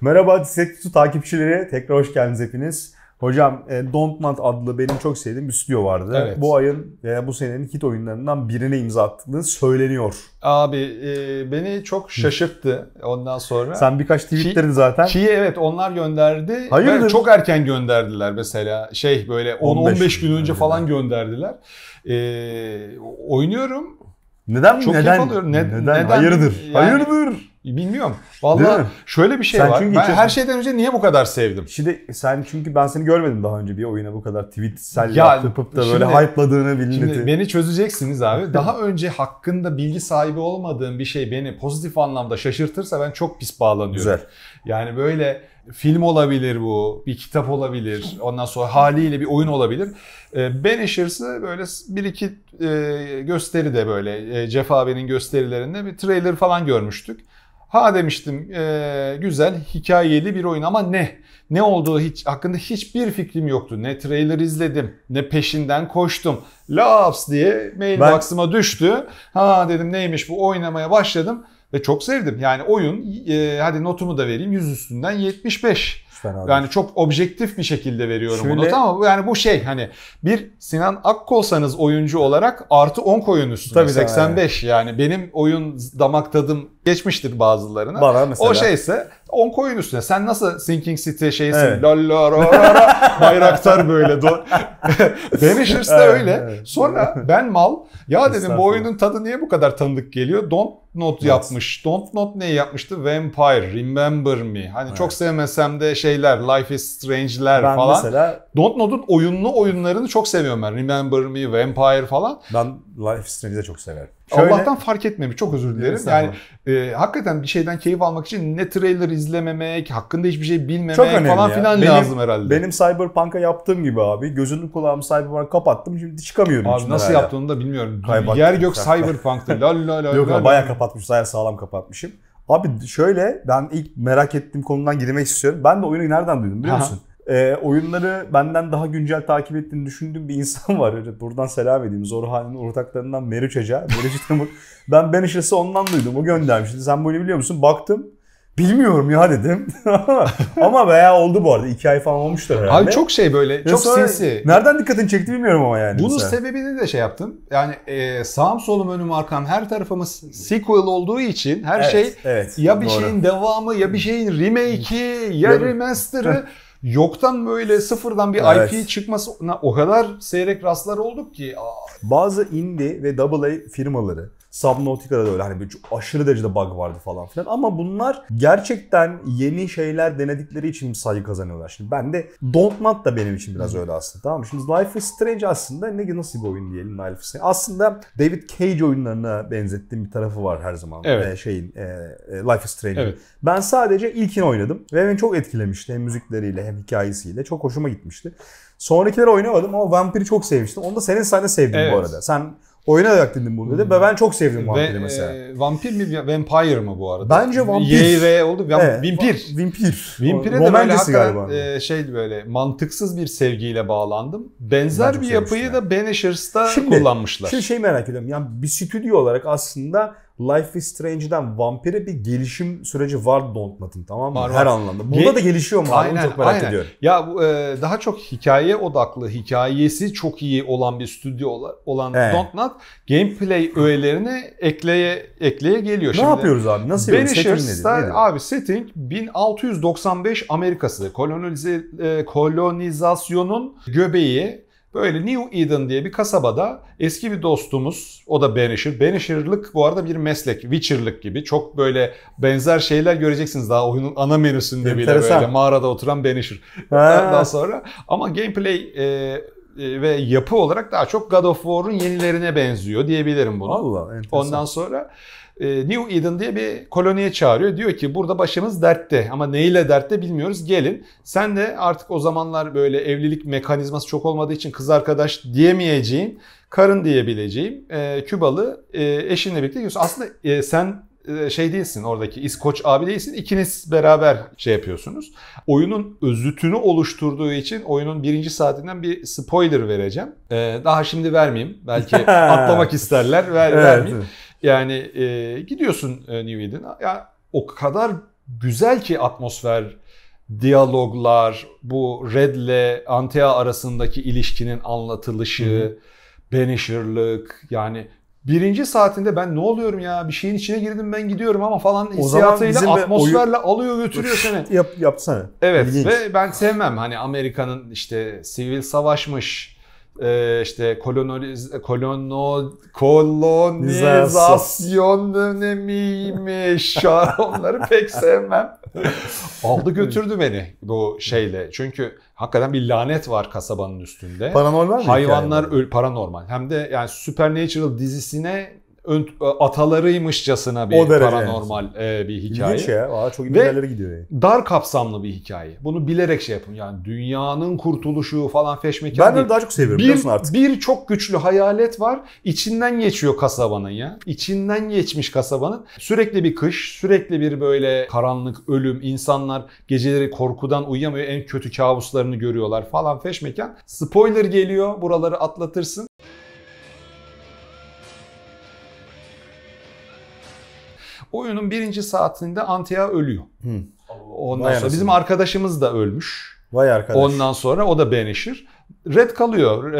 Merhaba Disektusu takipçileri. Tekrar hoş geldiniz hepiniz. Hocam e, Don't Not adlı benim çok sevdiğim bir stüdyo vardı. Evet. Bu ayın veya bu senenin hit oyunlarından birine imza attığını söyleniyor. Abi e, beni çok şaşırttı ondan sonra. Sen birkaç tweetlerin zaten. Ki evet onlar gönderdi. Hayırdır? Ve çok erken gönderdiler mesela. Şey böyle 15 10-15 gün önce falan gönderdiler. E, oynuyorum. Neden? Çok neden? neden? neden? Hayırdır? Yani- Hayırdır? Bilmiyorum. Vallahi şöyle bir şey Sen var. çünkü Ben çok- her şeyden önce niye bu kadar sevdim? Şimdi sen çünkü ben seni görmedim daha önce bir oyuna bu kadar tweetsel Ya, yapıp da şimdi- böyle hype'ladığını Şimdi milleti. beni çözeceksiniz abi. Daha önce hakkında bilgi sahibi olmadığım bir şey beni pozitif anlamda şaşırtırsa ben çok pis bağlanıyorum. Güzel. Yani böyle film olabilir bu, bir kitap olabilir, ondan sonra haliyle bir oyun olabilir. Ee, Ben Ashers'ı böyle bir iki e, gösteri de böyle e, Jeff abinin gösterilerinde bir trailer falan görmüştük. Ha demiştim e, güzel hikayeli bir oyun ama ne? Ne olduğu hiç hakkında hiçbir fikrim yoktu. Ne trailer izledim, ne peşinden koştum. Laps diye mailbox'ıma düştü. Ha dedim neymiş bu oynamaya başladım ve çok sevdim. Yani oyun e, hadi notumu da vereyim 100 üstünden 75. Lütfen abi. Yani çok objektif bir şekilde veriyorum Şöyle- bu notu ama yani bu şey hani bir Sinan Akkolsanız oyuncu olarak artı 10 koyun üstüne Tabii, tabii, 85 yani benim oyun damak tadım geçmiştir bazılarına. Bana mesela. O şeyse 10 koyun üstüne. Sen nasıl Sinking City şeysin? Evet. La la ra ra ra, bayraktar böyle. Do- Vanishers da Evet, öyle. evet. Sonra ben mal. Ya dedim bu oyunun tadı niye bu kadar tanıdık geliyor? Don't Not Evet. yapmış. Don't Not neyi yapmıştı? Vampire, Remember Me. Hani çok Evet. sevmesem de şeyler, Life is Strange'ler ben falan. mesela Don't Not'un oyunlu oyunlarını çok seviyorum ben. Remember Me, Vampire falan. ben Life is Strange'i de çok severim. Şöyle- Allah'tan fark etmemiş. Çok özür dilerim. Yani e, hakikaten bir şeyden keyif almak için ne trailer izlememek, hakkında hiçbir şey bilmemek Çok falan ya. filan Benim- lazım herhalde. Benim Cyberpunk'a yaptığım gibi abi. Gözünü kulağımı Cyberpunk kapattım. Şimdi çıkamıyorum. Abi nasıl hala. yaptığını da bilmiyorum. Kaybat- Yer gök Cyberpunk'tı. La la la Yok la. bayağı kapatmış. Bayağı sağlam kapatmışım. Abi şöyle ben ilk merak ettiğim konudan girmek istiyorum. Ben de oyunu nereden duydum biliyor musun? Ee, oyunları benden daha güncel takip ettiğini düşündüğüm bir insan var. Buradan selam edeyim. Zorhan'ın ortaklarından Meriç Hoca. Meriç Temur. ben Ben Işır'sı ondan duydum. O göndermişti. Sen bu oyunu biliyor musun? Baktım. Bilmiyorum ya dedim. ama veya oldu bu arada. İki ay falan olmuştur herhalde. Abi çok şey böyle, Ve çok sinsi. Nereden dikkatini çekti bilmiyorum ama yani. Bunun mesela. sebebini de şey yaptım. Yani e, sağım solum önüm arkam her tarafımız sequel olduğu için her Evet, şey evet, ya bir doğru. şeyin devamı ya bir şeyin remake'i ya remaster'ı yoktan böyle sıfırdan bir Evet. IP çıkmasına o kadar seyrek rastlar olduk ki. Aa, Bazı indie ve AA firmaları Subnautica'da da öyle hani bir çok aşırı derecede bug vardı falan filan ama bunlar gerçekten yeni şeyler denedikleri için saygı kazanıyorlar. Şimdi ben de Don't Not da benim için biraz öyle aslında tamam mı? Şimdi Life is Strange aslında ne nasıl bir oyun diyelim Life is Strange. Aslında David Cage oyunlarına benzettiğim bir tarafı var her zaman. Evet. Ee, şeyin e, e, Life is Strange'in. Evet. Ben sadece ilkini oynadım ve beni çok etkilemişti hem müzikleriyle hem hikayesiyle. Çok hoşuma gitmişti. Sonrakileri oynamadım ama Vampir'i çok sevmiştim. Onu da senin sayende sevdim bu Evet. Hmm. arada. Sen oynayarak dedin bunu dedi ve ben çok sevdim Vampir'i ve, mesela. e, vampir mi vampire mı bu arada? Bence vampir. Y R oldu. Evet, Vampir. va- Vampir. Vampir'e de böyle hakikaten e, şey böyle mantıksız bir sevgiyle bağlandım. Benzer Ben bir yapıyı sevmiştim da Banishers'ta Şimdi- kullanmışlar. Şimdi şey merak ediyorum. Yani bir stüdyo olarak aslında Life is Strange'den Vampir'e bir gelişim süreci var Don't Not'ın tamam mı? Var, Her var. anlamda. Burada Ge- da gelişiyor mu? Onu Aynen, çok merak aynen. ediyorum. Ya bu, e, daha çok hikaye odaklı, hikayesi çok iyi olan bir stüdyo ola- olan Evet. Don't Not gameplay öğelerini ekleye ekleye geliyor. Ne yapıyoruz abi? Nasıl yapıyoruz? Setting nedir? Nedir? abi setting 1695 Amerikası kolonize, e, kolonizasyonun göbeği Böyle New Eden diye bir kasabada eski bir dostumuz o da Banisher. Banisher'lık bu arada bir meslek. Witcher'lık gibi. Çok böyle benzer şeyler göreceksiniz daha oyunun ana menüsünde bile Enteresan. böyle mağarada oturan Banisher. Ha. Ondan sonra ama gameplay e, e, ve yapı olarak daha çok God of War'un yenilerine benziyor diyebilirim bunu. Allah enteresan. Ondan sonra New Eden diye bir koloniye çağırıyor. Diyor ki burada başımız dertte ama neyle dertte bilmiyoruz. Gelin. Sen de artık o zamanlar böyle evlilik mekanizması çok olmadığı için kız arkadaş diyemeyeceğin, karın diyebileceğim e, Kübalı e, eşinle birlikte gidiyorsun. Aslında e, sen e, şey değilsin oradaki İskoç abi değilsin. İkiniz beraber şey yapıyorsunuz. Oyunun özütünü oluşturduğu için oyunun birinci saatinden bir spoiler vereceğim. E, daha şimdi vermeyeyim. Belki atlamak isterler. Ver, Evet. vermeyeyim. Yani e, gidiyorsun e, New Eden'a. Ya o kadar güzel ki atmosfer, diyaloglar, bu Red'le Antea arasındaki ilişkinin anlatılışı, Banisher'lık yani birinci saatinde ben ne oluyorum ya bir şeyin içine girdim ben gidiyorum ama falan hissiyatıyla atmosferle alıyor götürüyor seni. Yap, yapsana. Evet İlginç. ve ben sevmem hani Amerika'nın işte sivil savaşmış e, işte koloniz, kolono, kolonizasyon dönemiymiş. Onları pek sevmem. Aldı götürdü beni bu şeyle. Çünkü hakikaten bir lanet var kasabanın üstünde. Paranormal mi? Hayvanlar öl paranormal. Hem de yani Supernatural dizisine ön, atalarıymışçasına bir O derece paranormal e, bir hikaye. İlginç ya. Aa, çok yerlere gidiyor yani. Dar kapsamlı bir hikaye. Bunu bilerek şey yapın. Yani dünyanın kurtuluşu falan feşmekan Ben de daha çok seviyorum Bir, artık? bir çok güçlü hayalet var. İçinden geçiyor kasabanın ya. İçinden geçmiş kasabanın. Sürekli bir kış, sürekli bir böyle karanlık, ölüm. insanlar geceleri korkudan uyuyamıyor. En kötü kabuslarını görüyorlar falan feşmekan. Spoiler geliyor. Buraları atlatırsın. Oyunun birinci saatinde Antea ölüyor. Hı. Ondan Vay sonra anasını. bizim arkadaşımız da ölmüş. Vay arkadaş. Ondan sonra o da Banisher. Red kalıyor. Ee,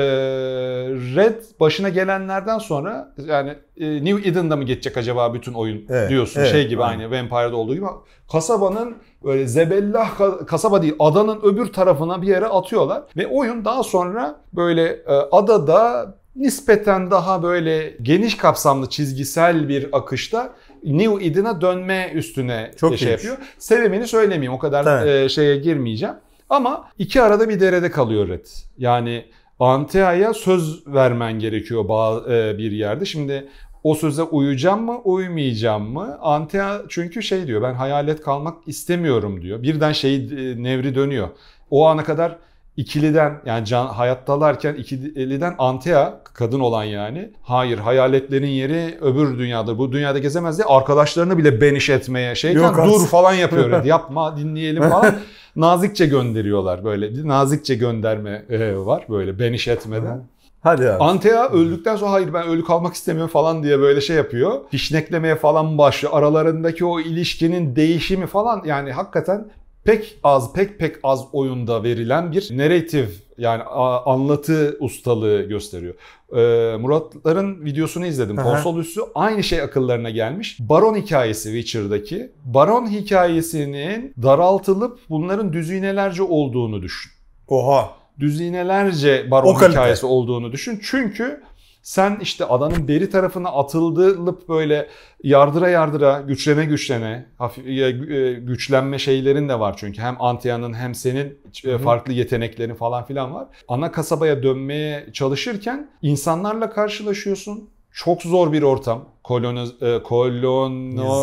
Red başına gelenlerden sonra yani e, New Eden'da mı geçecek acaba bütün oyun Evet, diyorsun. evet, şey gibi aynı Vampire'da olduğu gibi. Kasabanın böyle zebellah ka- kasaba değil adanın öbür tarafına bir yere atıyorlar. Ve oyun daha sonra böyle e, adada nispeten daha böyle geniş kapsamlı çizgisel bir akışta New Eden'a dönme üstüne Çok şey iyiymiş. yapıyor. Sebebini söylemeyeyim o kadar e, şeye girmeyeceğim. Ama iki arada bir derede kalıyor Red. Yani Antea'ya söz vermen gerekiyor e, bir yerde. Şimdi o söze uyacağım mı, uymayacağım mı? Antea çünkü şey diyor, ben hayalet kalmak istemiyorum diyor. Birden şey e, nevri dönüyor. O ana kadar ikiliden yani can hayattalarken ikiliden Antea kadın olan yani hayır hayaletlerin yeri öbür dünyada bu dünyada gezemez diye arkadaşlarını bile beniş etmeye şeyken Yok dur falan yapıyor yapma dinleyelim falan nazikçe gönderiyor böyle nazikçe gönderme e, var böyle beniş etmeden. Hadi ya. Antea öldükten sonra hayır ben ölü kalmak istemiyorum falan diye böyle şey yapıyor. Fişneklemeye falan başlıyor. Aralarındaki o ilişkinin değişimi falan yani hakikaten pek az pek pek az oyunda verilen bir narrative yani anlatı ustalığı gösteriyor. Ee, Muratların videosunu izledim. Aha. Konsol üssü aynı şey akıllarına gelmiş. Baron hikayesi Witcher'daki. Baron hikayesinin daraltılıp bunların düzinelerce olduğunu düşün Oha. düzinelerce baron hikayesi olduğunu düşün. Çünkü sen işte adanın beri tarafına atıldılıp böyle yardıra yardıra güçlene güçlene hafif e, e, güçlenme şeylerin de var çünkü hem Antia'nın hem senin e, farklı yeteneklerin falan filan var. Ana kasabaya dönmeye çalışırken insanlarla karşılaşıyorsun. Çok zor bir ortam. Kolono,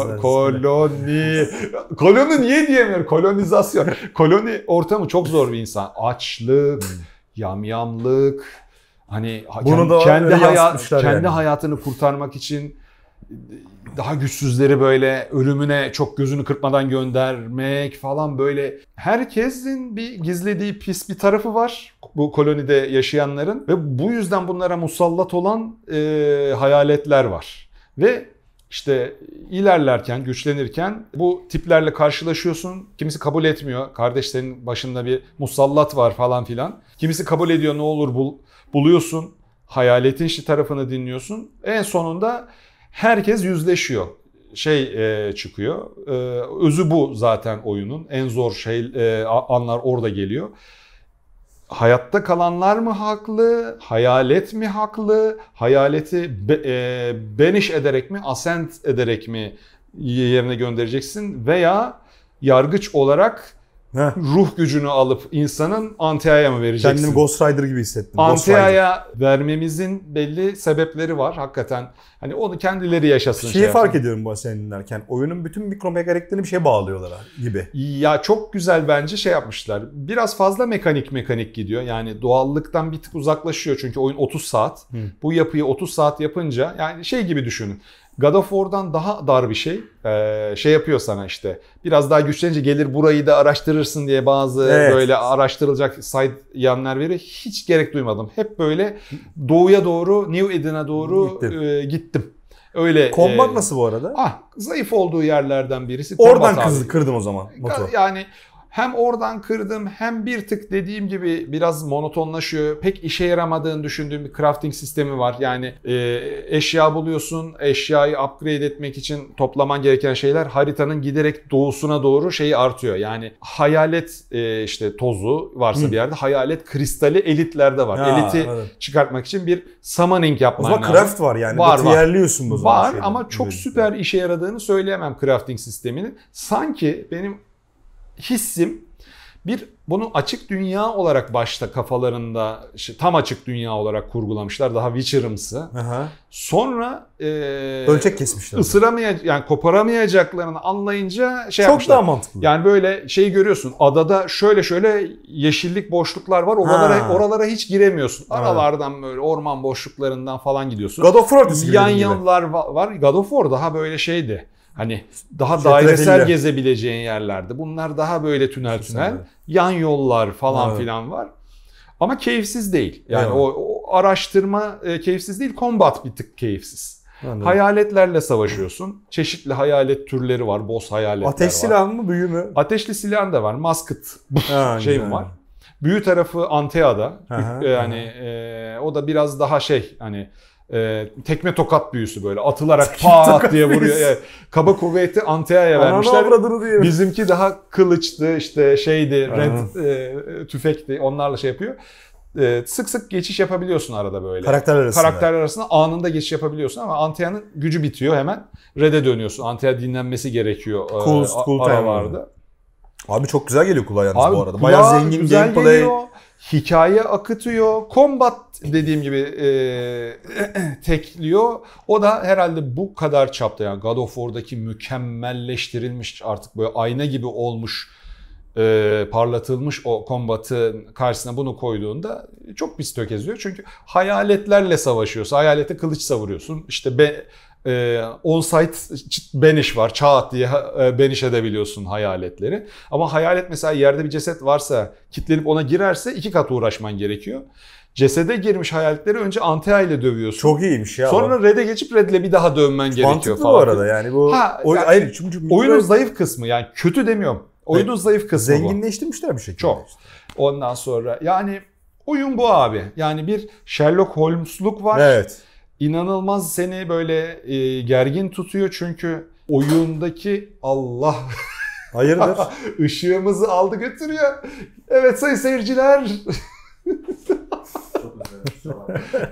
Güzel. koloni, koloni niye diyemiyorum? Kolonizasyon. Koloni ortamı çok zor bir insan. Açlık, yamyamlık, hani ha- Bunu kendi, da kendi, haya- kendi yani. hayatını kurtarmak için daha güçsüzleri böyle ölümüne çok gözünü kırpmadan göndermek falan böyle herkesin bir gizlediği pis bir tarafı var bu kolonide yaşayanların ve bu yüzden bunlara musallat olan e, hayaletler var ve işte ilerlerken, güçlenirken bu tiplerle karşılaşıyorsun. Kimisi kabul etmiyor. Kardeşlerin başında bir musallat var falan filan. Kimisi kabul ediyor ne olur bul, buluyorsun. Hayaletin işte tarafını dinliyorsun. En sonunda herkes yüzleşiyor. Şey e, çıkıyor. E, özü bu zaten oyunun. En zor şey e, anlar orada geliyor. Hayatta kalanlar mı haklı? Hayalet mi haklı? Hayaleti be, e, banish ederek mi, ascent ederek mi yerine göndereceksin? Veya yargıç olarak Heh. ruh gücünü alıp insanın Antea'ya mı vereceksin? Kendimi Ghost Rider gibi hissettim. Antea'ya vermemizin belli sebepleri var hakikaten. Hani onu kendileri yaşasın. Şeyi şey fark yapsın. ediyorum bu seni dinlerken. Oyunun bütün mikro mekaniklerini bir şeye bağlıyorlar gibi. Ya çok güzel bence şey yapmışlar. Biraz fazla mekanik mekanik gidiyor. Yani doğallıktan bir tık uzaklaşıyor. Çünkü oyun 30 saat. Hı. Bu yapıyı 30 saat yapınca yani şey gibi düşünün. God of War'dan daha dar bir şey. Ee, şey yapıyor sana işte. Biraz daha güçlenince gelir burayı da araştırırsın diye bazı Evet. böyle araştırılacak side yanlar veri hiç gerek duymadım. Hep böyle doğuya doğru, New Eden'a doğru Gittin. e, gittim. Öyle. Combat e, nasıl bu arada? Ah zayıf olduğu yerlerden birisi. Oradan kızdı, kırdım o zaman. Moto. Yani hem oradan kırdım hem bir tık dediğim gibi biraz monotonlaşıyor. Pek işe yaramadığını düşündüğüm bir crafting sistemi var. Yani e, eşya buluyorsun. Eşyayı upgrade etmek için toplaman gereken şeyler haritanın giderek doğusuna doğru şeyi artıyor. Yani hayalet e, işte tozu varsa Hı. bir yerde hayalet kristali elitlerde var. Ha, Eliti evet. çıkartmak için bir summoning O yapman zaman lazım. craft var yani. Var, Var, bu zaman. Var şeyden. ama çok süper işe yaradığını söyleyemem crafting sisteminin. Sanki benim hissim bir bunu açık dünya olarak başta kafalarında tam açık dünya olarak kurgulamışlar daha Witcher'ımsı. Aha. Sonra e, Ölçek kesmişler. ısıramayacak yani koparamayacaklarını anlayınca şey Çok yapmışlar. daha mantıklı. Yani böyle şey görüyorsun. Adada şöyle şöyle yeşillik boşluklar var. Oralara Ha. oralara hiç giremiyorsun. Aralardan böyle orman boşluklarından falan gidiyorsun. God of War Yan yanlar va- var. God of War daha böyle şeydi. Hani daha dairesel gezebileceğin yerlerde. Bunlar daha böyle tünel tünel. Yan yollar falan Evet. filan var. Ama keyifsiz değil. Yani Evet. o, o araştırma e, keyifsiz değil. Combat bir tık keyifsiz. Anladım. Hayaletlerle savaşıyorsun. Çeşitli hayalet türleri var. Boss hayaletler Ateş var. silahı mı büyü mü? Ateşli silahın da var. Musket Ha, şeyim var. Büyü tarafı Antea'da. Aha, yani e, o da biraz daha şey hani e, tekme tokat büyüsü böyle atılarak pat diye vuruyor. Evet. Kaba kuvveti Antea'ya Ananı vermişler. diye. Bizimki daha kılıçtı işte şeydi red e, tüfekti onlarla şey yapıyor. E, sık sık geçiş yapabiliyorsun arada böyle. Karakter arasında. Karakter arasında anında geçiş yapabiliyorsun ama Antea'nın gücü bitiyor hemen. Red'e dönüyorsun. Antea dinlenmesi gerekiyor. e, Cool- a- cool aralarda. Abi çok güzel geliyor kulağa yalnız Abi bu arada. Bayağı zengin gameplay. geliyor. Hikaye akıtıyor. Combat dediğim gibi e, tekliyor. O da herhalde bu kadar çapta yani God of War'daki mükemmelleştirilmiş artık böyle ayna gibi olmuş e, parlatılmış o kombatın karşısına bunu koyduğunda çok pis tökeziyor. Çünkü hayaletlerle savaşıyorsun. Hayalete kılıç savuruyorsun. İşte be, e, on-site banish var. Çat diye e, banish edebiliyorsun hayaletleri. Ama hayalet mesela yerde bir ceset varsa kitlenip ona girerse iki kat uğraşman gerekiyor. Cesede girmiş hayaletleri önce Antea ile dövüyorsun. Çok iyiymiş ya. Sonra Red'e geçip Red'le bir daha dövmen gerekiyor Mantıklı falan. bu arada yani bu. Ha, oy- yani hayır çünkü Oyunun zayıf kısmı yani kötü demiyorum. Oyunun zayıf kısmı bu. zenginleştirmişler bir şekilde. Çok. Ondan sonra yani oyun bu abi. Yani bir Sherlock Holmes'luk var. Evet. İnanılmaz seni böyle e, gergin tutuyor çünkü oyundaki Allah Hayırdır? ışığımızı aldı götürüyor. Evet sayın seyirciler.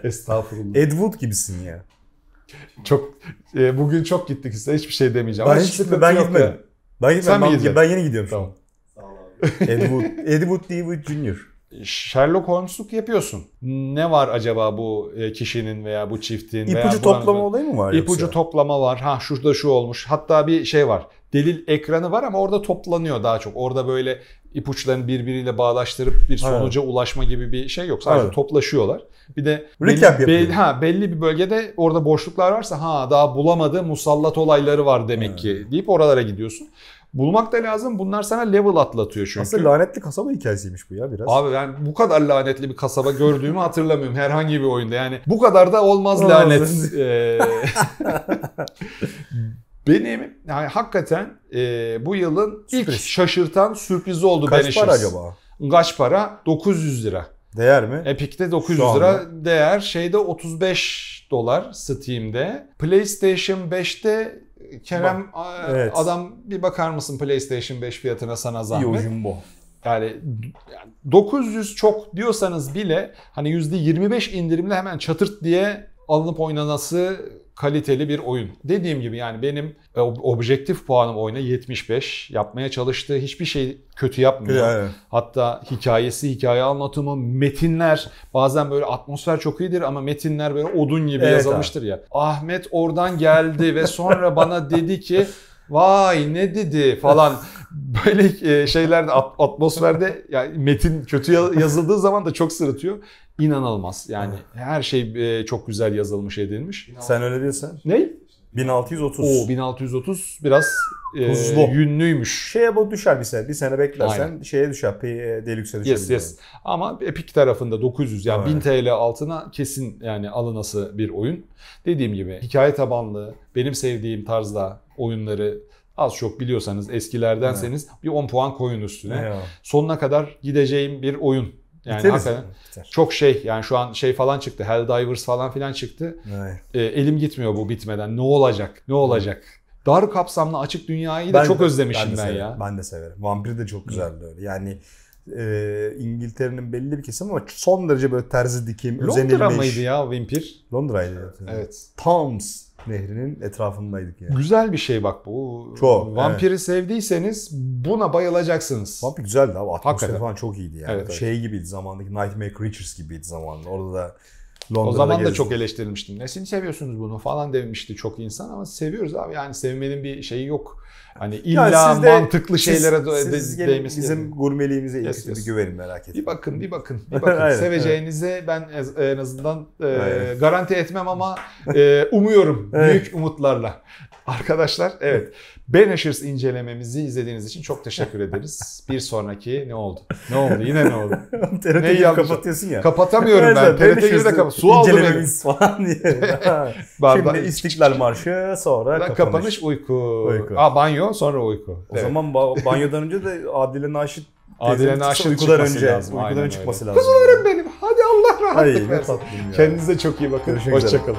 Estağfurullah. Ed Wood gibisin ya. Çok e, bugün çok gittik size hiçbir şey demeyeceğim. Ben Ama hiç sıkıntı ben gitmedim. ya. Ben Sen mi gitmedim. gideceksin? Ben, ben yeni gidiyorum şu an. Tamam. Ed Wood. Ed Wood D. Wood Jr. Sherlock Holmes'luk yapıyorsun. Ne var acaba bu e, kişinin veya bu çiftin veya İpucu buranın- toplama olayı mı var İpucu yoksa? toplama var. Ha şurada şu olmuş. Hatta bir şey var. Delil ekranı var ama orada toplanıyor daha çok. Orada böyle ipuçlarını birbiriyle bağlaştırıp bir sonuca ulaşma gibi bir şey yok. Sadece Evet. toplaşıyorlar. Bir de Recap belli, yapıyor. ha, belli bir bölgede orada boşluklar varsa ha daha bulamadığı musallat olayları var demek Evet. ki deyip oralara gidiyorsun. Bulmak da lazım. Bunlar sana level atlatıyor çünkü. Aslında lanetli kasaba hikayesiymiş bu ya biraz. Abi ben bu kadar lanetli bir kasaba gördüğümü hatırlamıyorum herhangi bir oyunda. Yani bu kadar da olmaz lanet. Ee, Benim yani hakikaten e, bu yılın ilk Sürpriz. şaşırtan sürprizi oldu Kaç Banishers. para acaba? Kaç para? 900 lira. Değer mi? Epic'te 900 Şu lira değer. Şeyde 35 dolar Steam'de. PlayStation 5'te Kerem a- evet. adam bir bakar mısın PlayStation 5 fiyatına sana zahmet. o jumbo. Yani yani 900 çok diyorsanız bile hani %25 indirimle hemen çatırt diye alınıp oynanası kaliteli bir oyun. Dediğim gibi yani benim e, ob- objektif puanım oyuna 75. Yapmaya çalıştığı hiçbir şey kötü yapmıyor. Yani. Hatta hikayesi, hikaye anlatımı, metinler bazen böyle atmosfer çok iyidir ama metinler böyle odun gibi Evet yazılmıştır ya. Ahmet oradan geldi ve sonra bana dedi ki vay ne dedi falan böyle e, şeylerde at- atmosferde yani metin kötü ya- yazıldığı zaman da çok sırıtıyor. İnanılmaz yani her şey e, çok güzel yazılmış edilmiş. Sen öyle diyorsan. Ne? 1630. O 1630 biraz e, Tuzlu. yünlüymüş. Şeye bu düşer bir sene. Bir sene beklersen Aynen. şeye düşer. Deluxe'e düşer. Yes yes. Ama Epic tarafında 900 yani Evet. 1000 TL altına kesin yani alınası bir oyun. Dediğim gibi hikaye tabanlı, benim sevdiğim tarzda oyunları az çok biliyorsanız eskilerdenseniz bir 10 puan koyun üstüne. Ne ya? Sonuna kadar gideceğim bir oyun. Yani Biteriz. hakikaten Biter. çok şey yani şu an şey falan çıktı. Helldivers falan filan çıktı. Evet. E, elim gitmiyor bu bitmeden. Ne olacak? Ne olacak? Dar kapsamlı açık dünyayı da Ben çok de- özlemişim ben, de severim. ya. Ben de severim. Vampir de çok güzeldi öyle. Yani e, İngiltere'nin belli bir kesimi ama son derece böyle terzi dikim, Londra özenilmiş. mıydı ya Vampir? Londra'ydı. Evet. Thames nehrinin etrafındaydık yani. Güzel bir şey bak bu. Çok, Vampiri sevdiyseniz buna bayılacaksınız. Vampir güzeldi abi. Atmosferi Hakikaten. falan çok iyiydi yani. Evet, evet. Şey gibiydi zamandaki Nightmare Creatures gibiydi zamanında. Orada da Londra'da O zaman da gezdik. çok eleştirilmiştim. Nesini seviyorsunuz bunu falan demişti çok insan ama seviyoruz abi. Yani sevmenin bir şeyi yok. Hani illa Yani siz de- mantıklı Siz- şeylere de, siz de, değmesi bizim gurmeliğimize Yes, yes, yes. bir güvenin merak Bir etmeyin. bakın, bir bakın, bir bakın. Aynen, Seveceğinize ben en azından e, Aynen. garanti etmem ama e, umuyorum büyük umutlarla. Arkadaşlar evet Banishers incelememizi izlediğiniz için çok teşekkür ederiz. Bir sonraki ne oldu? Ne oldu? Yine ne oldu? TRT Neyi gibi yanlış- kapatıyorsun ya. Kapatamıyorum ben. Evet, TRT gibi de kapat. Su aldım incelememiz falan diye. Şimdi İstiklal Marşı sonra kapanış. kapanış. uyku. Uyku. Aa, banyo sonra uyku. O Evet. zaman ba- banyodan önce de Adile Naşit Adile Naşit uykudan önce lazım, uykudan önce çıkması lazım. Kuzularım benim. Hadi Allah rahatlık versin. Kendinize çok iyi bakın. Hoşçakalın.